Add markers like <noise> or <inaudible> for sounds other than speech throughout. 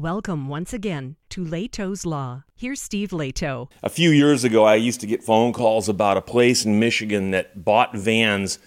Welcome once again to Lehto's Law. Here's Steve Lehto. A few years ago, I used to get phone calls about a place in Michigan that bought vans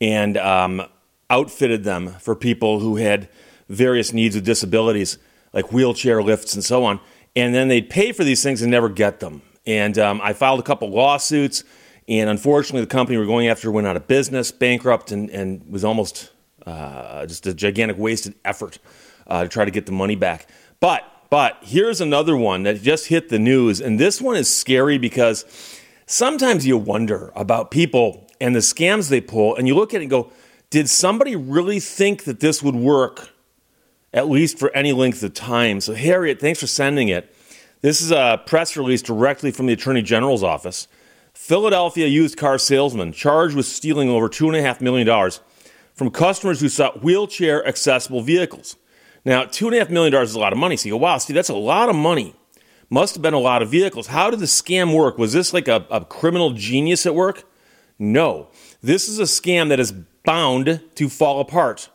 and um, outfitted them for people who had various needs with disabilities, like wheelchair lifts and so on. And then they'd pay for these things and never get them. And um, I filed a couple lawsuits, and unfortunately, the company we were going after went out of business, bankrupt, and, and was almost uh, just a gigantic wasted effort uh, to try to get the money back. But but here's another one that just hit the news, and this one is scary because sometimes you wonder about people and the scams they pull, and you look at it and go, did somebody really think that this would work, at least for any length of time? So Harriet, thanks for sending it. This is a press release directly from the Attorney General's office. Philadelphia used car salesman charged with stealing over $2.5 million from customers who sought wheelchair accessible vehicles. Now, $2.5 million is a lot of money. So you go, wow, Steve, that's a lot of money. Must have been a lot of vehicles. How did the scam work? Was this like a, a criminal genius at work? No. This is a scam that is bound to fall apart.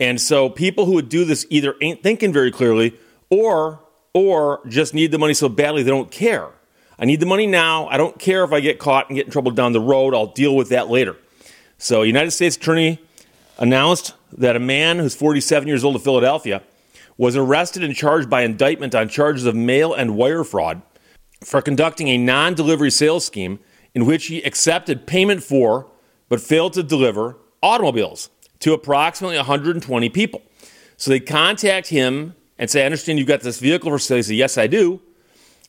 And so people who would do this either ain't thinking very clearly or or just need the money so badly they don't care. I need the money now. I don't care if I get caught and get in trouble down the road. I'll deal with that later. So, United States Attorney announced that a man who's 47 years old of Philadelphia was arrested and charged by indictment on charges of mail and wire fraud for conducting a non delivery sales scheme in which he accepted payment for but failed to deliver automobiles to approximately 120 people. So they contact him and say, I understand you've got this vehicle for sale. He said, Yes, I do.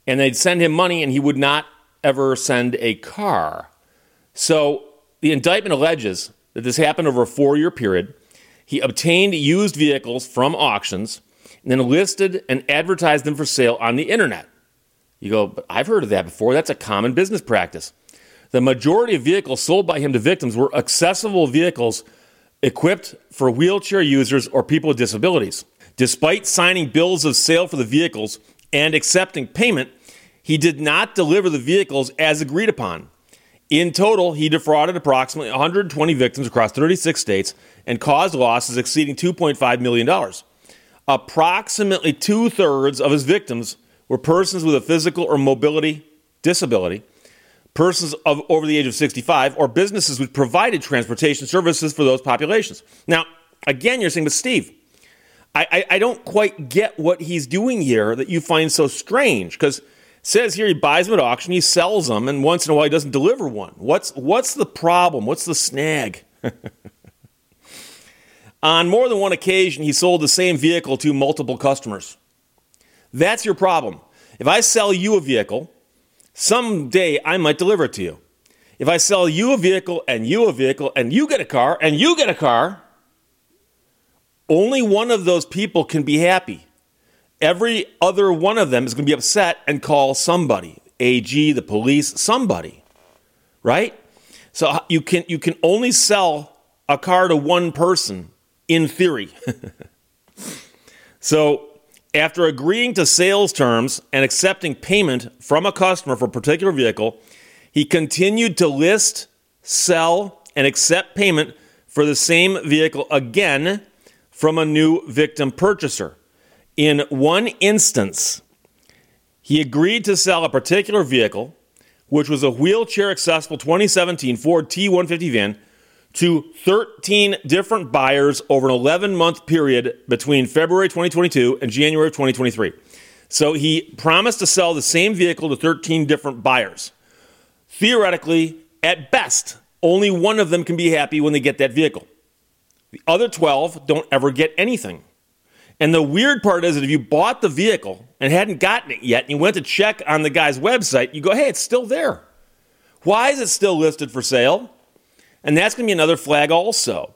And they'd send him money, and he would not ever send a car. So the indictment alleges that this happened over a four year period. He obtained used vehicles from auctions and then listed and advertised them for sale on the internet. You go, but I've heard of that before. That's a common business practice. The majority of vehicles sold by him to victims were accessible vehicles equipped for wheelchair users or people with disabilities. Despite signing bills of sale for the vehicles and accepting payment, he did not deliver the vehicles as agreed upon. In total, he defrauded approximately 120 victims across 36 states and caused losses exceeding $2.5 million. Approximately two thirds of his victims were persons with a physical or mobility disability, persons of over the age of 65, or businesses which provided transportation services for those populations. Now, again, you're saying, but Steve, I, I, I don't quite get what he's doing here that you find so strange because says here he buys them at auction, he sells them, and once in a while he doesn't deliver one. What's what's the problem? What's the snag? <laughs> On more than one occasion, he sold the same vehicle to multiple customers. That's your problem. If I sell you a vehicle, someday I might deliver it to you. If I sell you a vehicle and you a vehicle and you get a car and you get a car, only one of those people can be happy every other one of them is going to be upset and call somebody AG, the police, somebody, right? So you can you can only sell a car to one person in theory. <laughs> so after agreeing to sales terms and accepting payment from a customer for a particular vehicle, he continued to list, sell, and accept payment for the same vehicle again from a new victim purchaser. In one instance, he agreed to sell a particular vehicle, which was a wheelchair accessible 2017 Ford T 150 van, to 13 different buyers over an 11 month period between February 2022 and January 2023. So he promised to sell the same vehicle to 13 different buyers. Theoretically, at best, only one of them can be happy when they get that vehicle. The other 12 don't ever get anything. And the weird part is that if you bought the vehicle and hadn't gotten it yet, and you went to check on the guy's website, you go, hey, it's still there. Why is it still listed for sale? And that's going to be another flag also.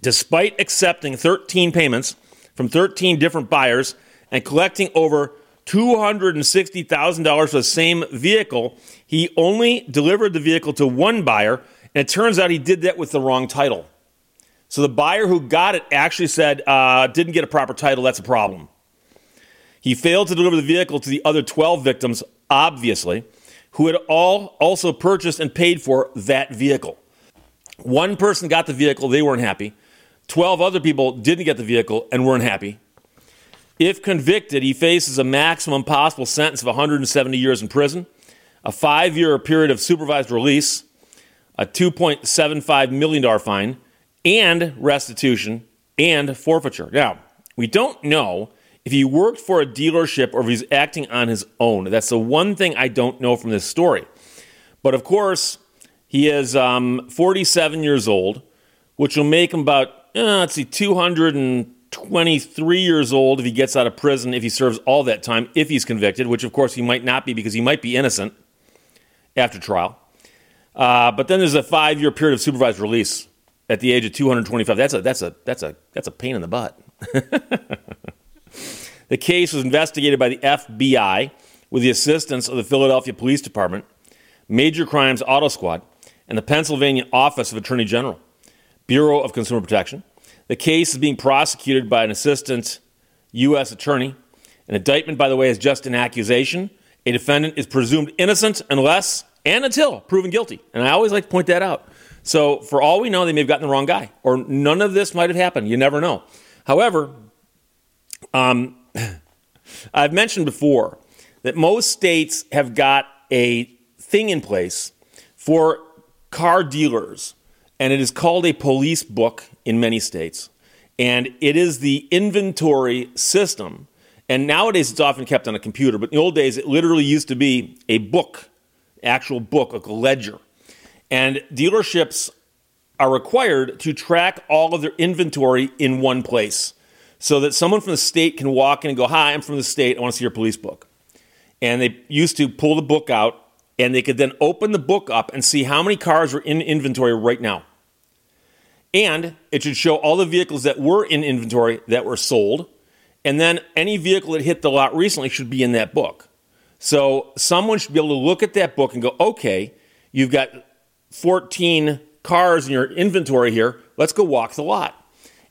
Despite accepting 13 payments from 13 different buyers and collecting over $260,000 for the same vehicle, he only delivered the vehicle to one buyer, and it turns out he did that with the wrong title. So the buyer who got it actually said, uh, didn't get a proper title, that's a problem. He failed to deliver the vehicle to the other 12 victims, obviously, who had all also purchased and paid for that vehicle. One person got the vehicle, they weren't happy. 12 other people didn't get the vehicle and weren't happy. If convicted, he faces a maximum possible sentence of 170 years in prison, a five year period of supervised release, a $2.75 million fine, and restitution and forfeiture. Now, we don't know if he worked for a dealership or if he's acting on his own. That's the one thing I don't know from this story. But of course, he is um, 47 years old, which will make him about, uh, let's see, 223 years old if he gets out of prison, if he serves all that time, if he's convicted, which of course he might not be because he might be innocent after trial. Uh, but then there's a five year period of supervised release at the age of 225. That's a, that's a, that's a, that's a pain in the butt. <laughs> the case was investigated by the FBI with the assistance of the Philadelphia Police Department, Major Crimes Auto Squad, and the Pennsylvania Office of Attorney General, Bureau of Consumer Protection. The case is being prosecuted by an assistant U.S. attorney. An indictment, by the way, is just an accusation. A defendant is presumed innocent unless and until proven guilty. And I always like to point that out. So, for all we know, they may have gotten the wrong guy, or none of this might have happened. You never know. However, um, I've mentioned before that most states have got a thing in place for car dealers, and it is called a police book in many states. And it is the inventory system. And nowadays it's often kept on a computer, but in the old days it literally used to be a book, actual book, like a ledger. And dealerships are required to track all of their inventory in one place so that someone from the state can walk in and go, Hi, I'm from the state. I want to see your police book. And they used to pull the book out and they could then open the book up and see how many cars were in inventory right now. And it should show all the vehicles that were in inventory that were sold. And then any vehicle that hit the lot recently should be in that book. So someone should be able to look at that book and go, okay, you've got 14 cars in your inventory here. Let's go walk the lot.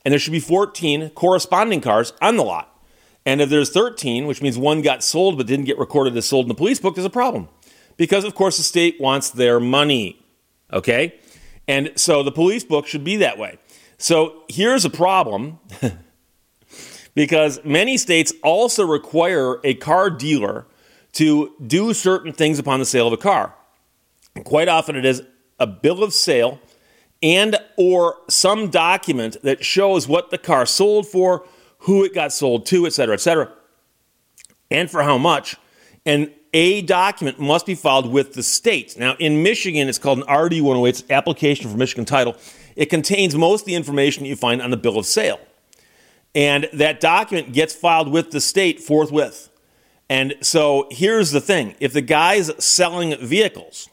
And there should be 14 corresponding cars on the lot. And if there's 13, which means one got sold but didn't get recorded as sold in the police book, there's a problem because, of course, the state wants their money. Okay? And so the police book should be that way. So here's a problem <laughs> because many states also require a car dealer to do certain things upon the sale of a car. And quite often it is a bill of sale and or some document that shows what the car sold for, who it got sold to, et cetera, et cetera, and for how much. And a document must be filed with the state. Now, in Michigan, it's called an RD 108, it's application for Michigan title. It contains most of the information that you find on the bill of sale. And that document gets filed with the state forthwith. And so here's the thing if the guy's selling vehicles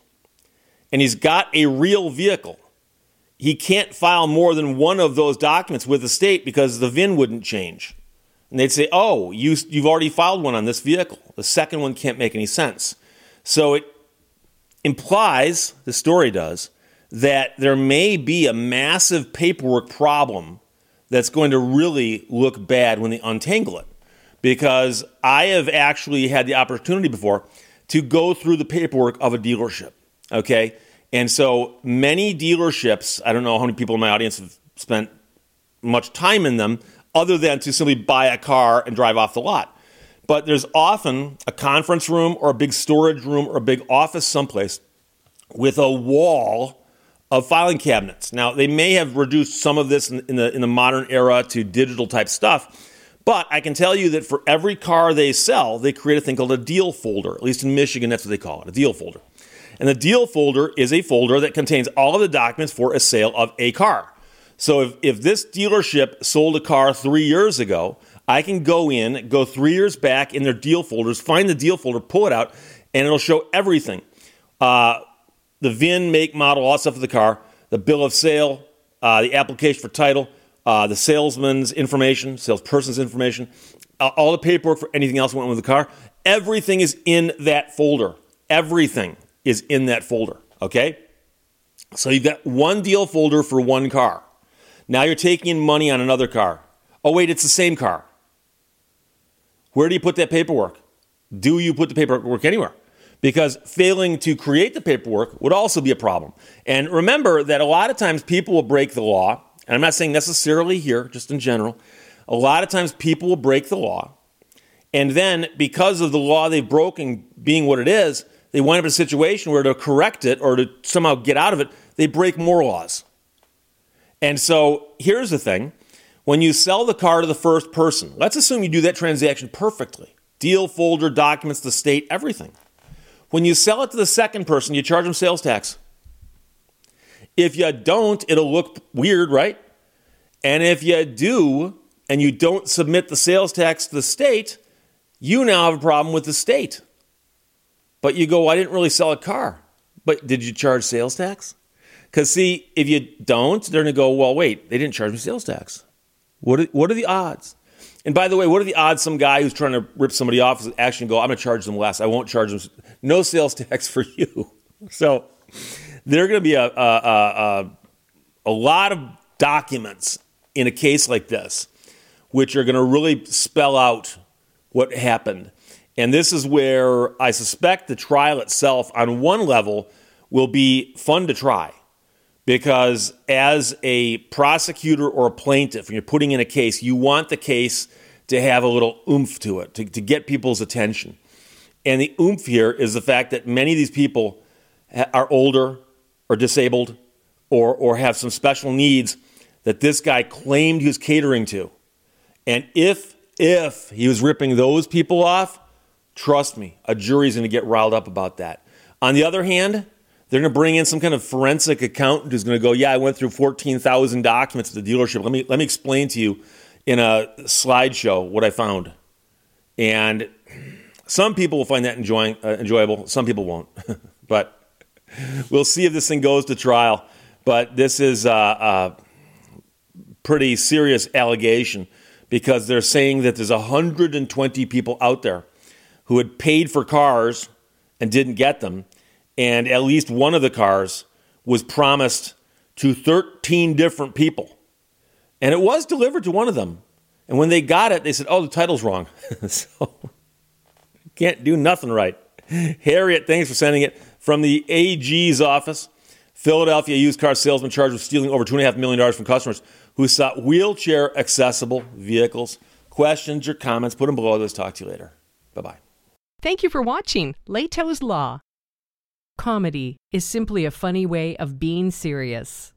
and he's got a real vehicle, he can't file more than one of those documents with the state because the VIN wouldn't change. And they'd say, oh, you, you've already filed one on this vehicle. The second one can't make any sense. So it implies, the story does, that there may be a massive paperwork problem that's going to really look bad when they untangle it. Because I have actually had the opportunity before to go through the paperwork of a dealership. Okay? And so many dealerships, I don't know how many people in my audience have spent much time in them, other than to simply buy a car and drive off the lot. But there's often a conference room or a big storage room or a big office someplace with a wall of filing cabinets. Now, they may have reduced some of this in, the, in the modern era to digital type stuff, but I can tell you that for every car they sell, they create a thing called a deal folder. At least in Michigan, that's what they call it a deal folder. And the deal folder is a folder that contains all of the documents for a sale of a car. So if, if this dealership sold a car three years ago, I can go in, go three years back in their deal folders, find the deal folder, pull it out, and it'll show everything uh, the VIN, make, model, all stuff of the car, the bill of sale, uh, the application for title, uh, the salesman's information, salesperson's information, all the paperwork for anything else went with the car. Everything is in that folder. Everything is in that folder. Okay? So you've got one deal folder for one car. Now you're taking in money on another car. Oh, wait, it's the same car. Where do you put that paperwork? Do you put the paperwork anywhere? Because failing to create the paperwork would also be a problem. And remember that a lot of times people will break the law, and I'm not saying necessarily here, just in general. A lot of times people will break the law And then, because of the law they've broken being what it is, they wind up in a situation where to correct it or to somehow get out of it, they break more laws. And so here's the thing when you sell the car to the first person, let's assume you do that transaction perfectly deal folder, documents, the state, everything. When you sell it to the second person, you charge them sales tax. If you don't, it'll look weird, right? And if you do, and you don't submit the sales tax to the state, you now have a problem with the state. But you go, I didn't really sell a car. But did you charge sales tax? Because, see, if you don't, they're going to go, well, wait, they didn't charge me sales tax. What are, what are the odds? And by the way, what are the odds some guy who's trying to rip somebody off is actually go, I'm going to charge them less. I won't charge them. No sales tax <laughs> for you. So there are going to be a, a, a, a lot of documents in a case like this, which are going to really spell out what happened. And this is where I suspect the trial itself, on one level, will be fun to try. Because as a prosecutor or a plaintiff, when you're putting in a case, you want the case to have a little oomph to it, to, to get people's attention. And the oomph here is the fact that many of these people are older or disabled or, or have some special needs that this guy claimed he was catering to. And if, if he was ripping those people off, trust me, a jury's going to get riled up about that. On the other hand, they're going to bring in some kind of forensic accountant who's going to go, "Yeah, I went through 14,000 documents at the dealership. Let me let me explain to you in a slideshow what I found." And some people will find that enjoying, uh, enjoyable. Some people won't. <laughs> but we'll see if this thing goes to trial. But this is a, a pretty serious allegation because they're saying that there's 120 people out there who had paid for cars and didn't get them and at least one of the cars was promised to 13 different people. And it was delivered to one of them. And when they got it, they said, oh, the title's wrong. <laughs> so can't do nothing right. Harriet, thanks for sending it. From the AG's office, Philadelphia used car salesman charged with stealing over $2.5 million from customers who sought wheelchair accessible vehicles. Questions or comments, put them below. Let's talk to you later. Bye bye. Thank you for watching Lehto's Law. Comedy is simply a funny way of being serious.